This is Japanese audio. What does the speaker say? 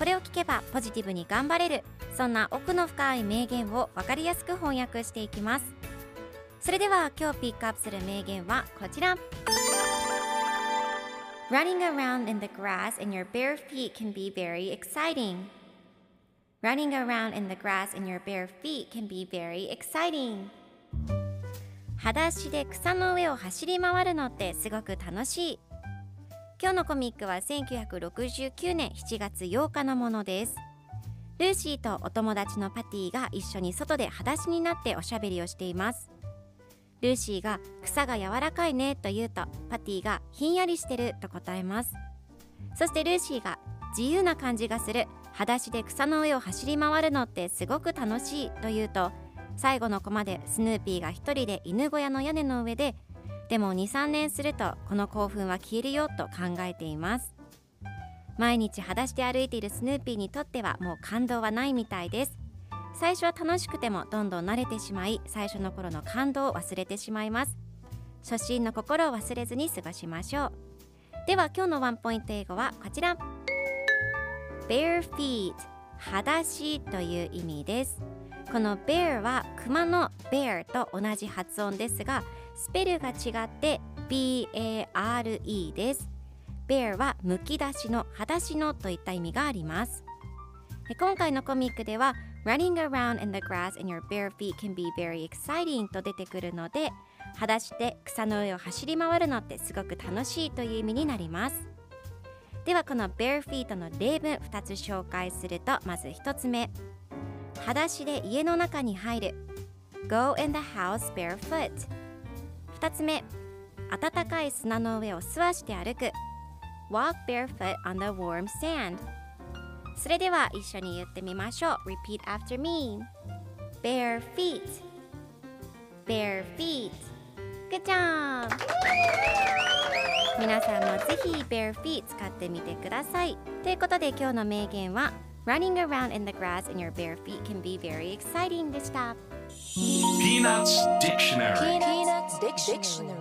これを聞けばポジティブに頑張れるそんな奥の深い名言を分かりやすく翻訳していきますそれでは今日ピックアップする名言はこちら Running around in the grass in your bare feet can be very exciting Running around in the grass in your bare feet can be very exciting 裸足で草の上を走り回るのってすごく楽しい今日のコミックは1969年7月8日のものです。ルーシーとお友達のパティが一緒に外で裸足になっておしゃべりをしています。ルーシーが草が柔らかいねと言うとパティがひんやりしてると答えます。そしてルーシーが自由な感じがする裸足で草の上を走り回るのってすごく楽しいと言うと最後のコマでスヌーピーが一人で犬小屋の屋根の上ででも23年するとこの興奮は消えるよと考えています。毎日裸足で歩いているスヌーピーにとってはもう感動はないみたいです。最初は楽しくてもどんどん慣れてしまい最初の頃の感動を忘れてしまいます。初心の心を忘れずに過ごしましょう。では今日のワンポイント英語はこちら。Bare feet 裸足という意味です。この bear は熊の bear と同じ発音ですがスペルが違って B-A-R-E です。Bear はむき出しの裸足のといった意味があります。今回のコミックでは Running around in the grass in your bare feet can be very exciting と出てくるので裸足で草の上を走り回るのってすごく楽しいという意味になります。ではこの bare feet の例文2つ紹介するとまず1つ目。裸足で家の中に入る。Go in the house barefoot. 2つ目暖かい砂の上を素足で歩く Walk barefoot on the warm sand それでは一緒に言ってみましょう Repeat after me Bare feet Bare feet Good job! 皆さんもぜひ Bare feet 使ってみてくださいということで今日の名言は Running around in the grass in your bare feet can be very exciting でした Peanuts Dictionary Dictionary. Dictionary.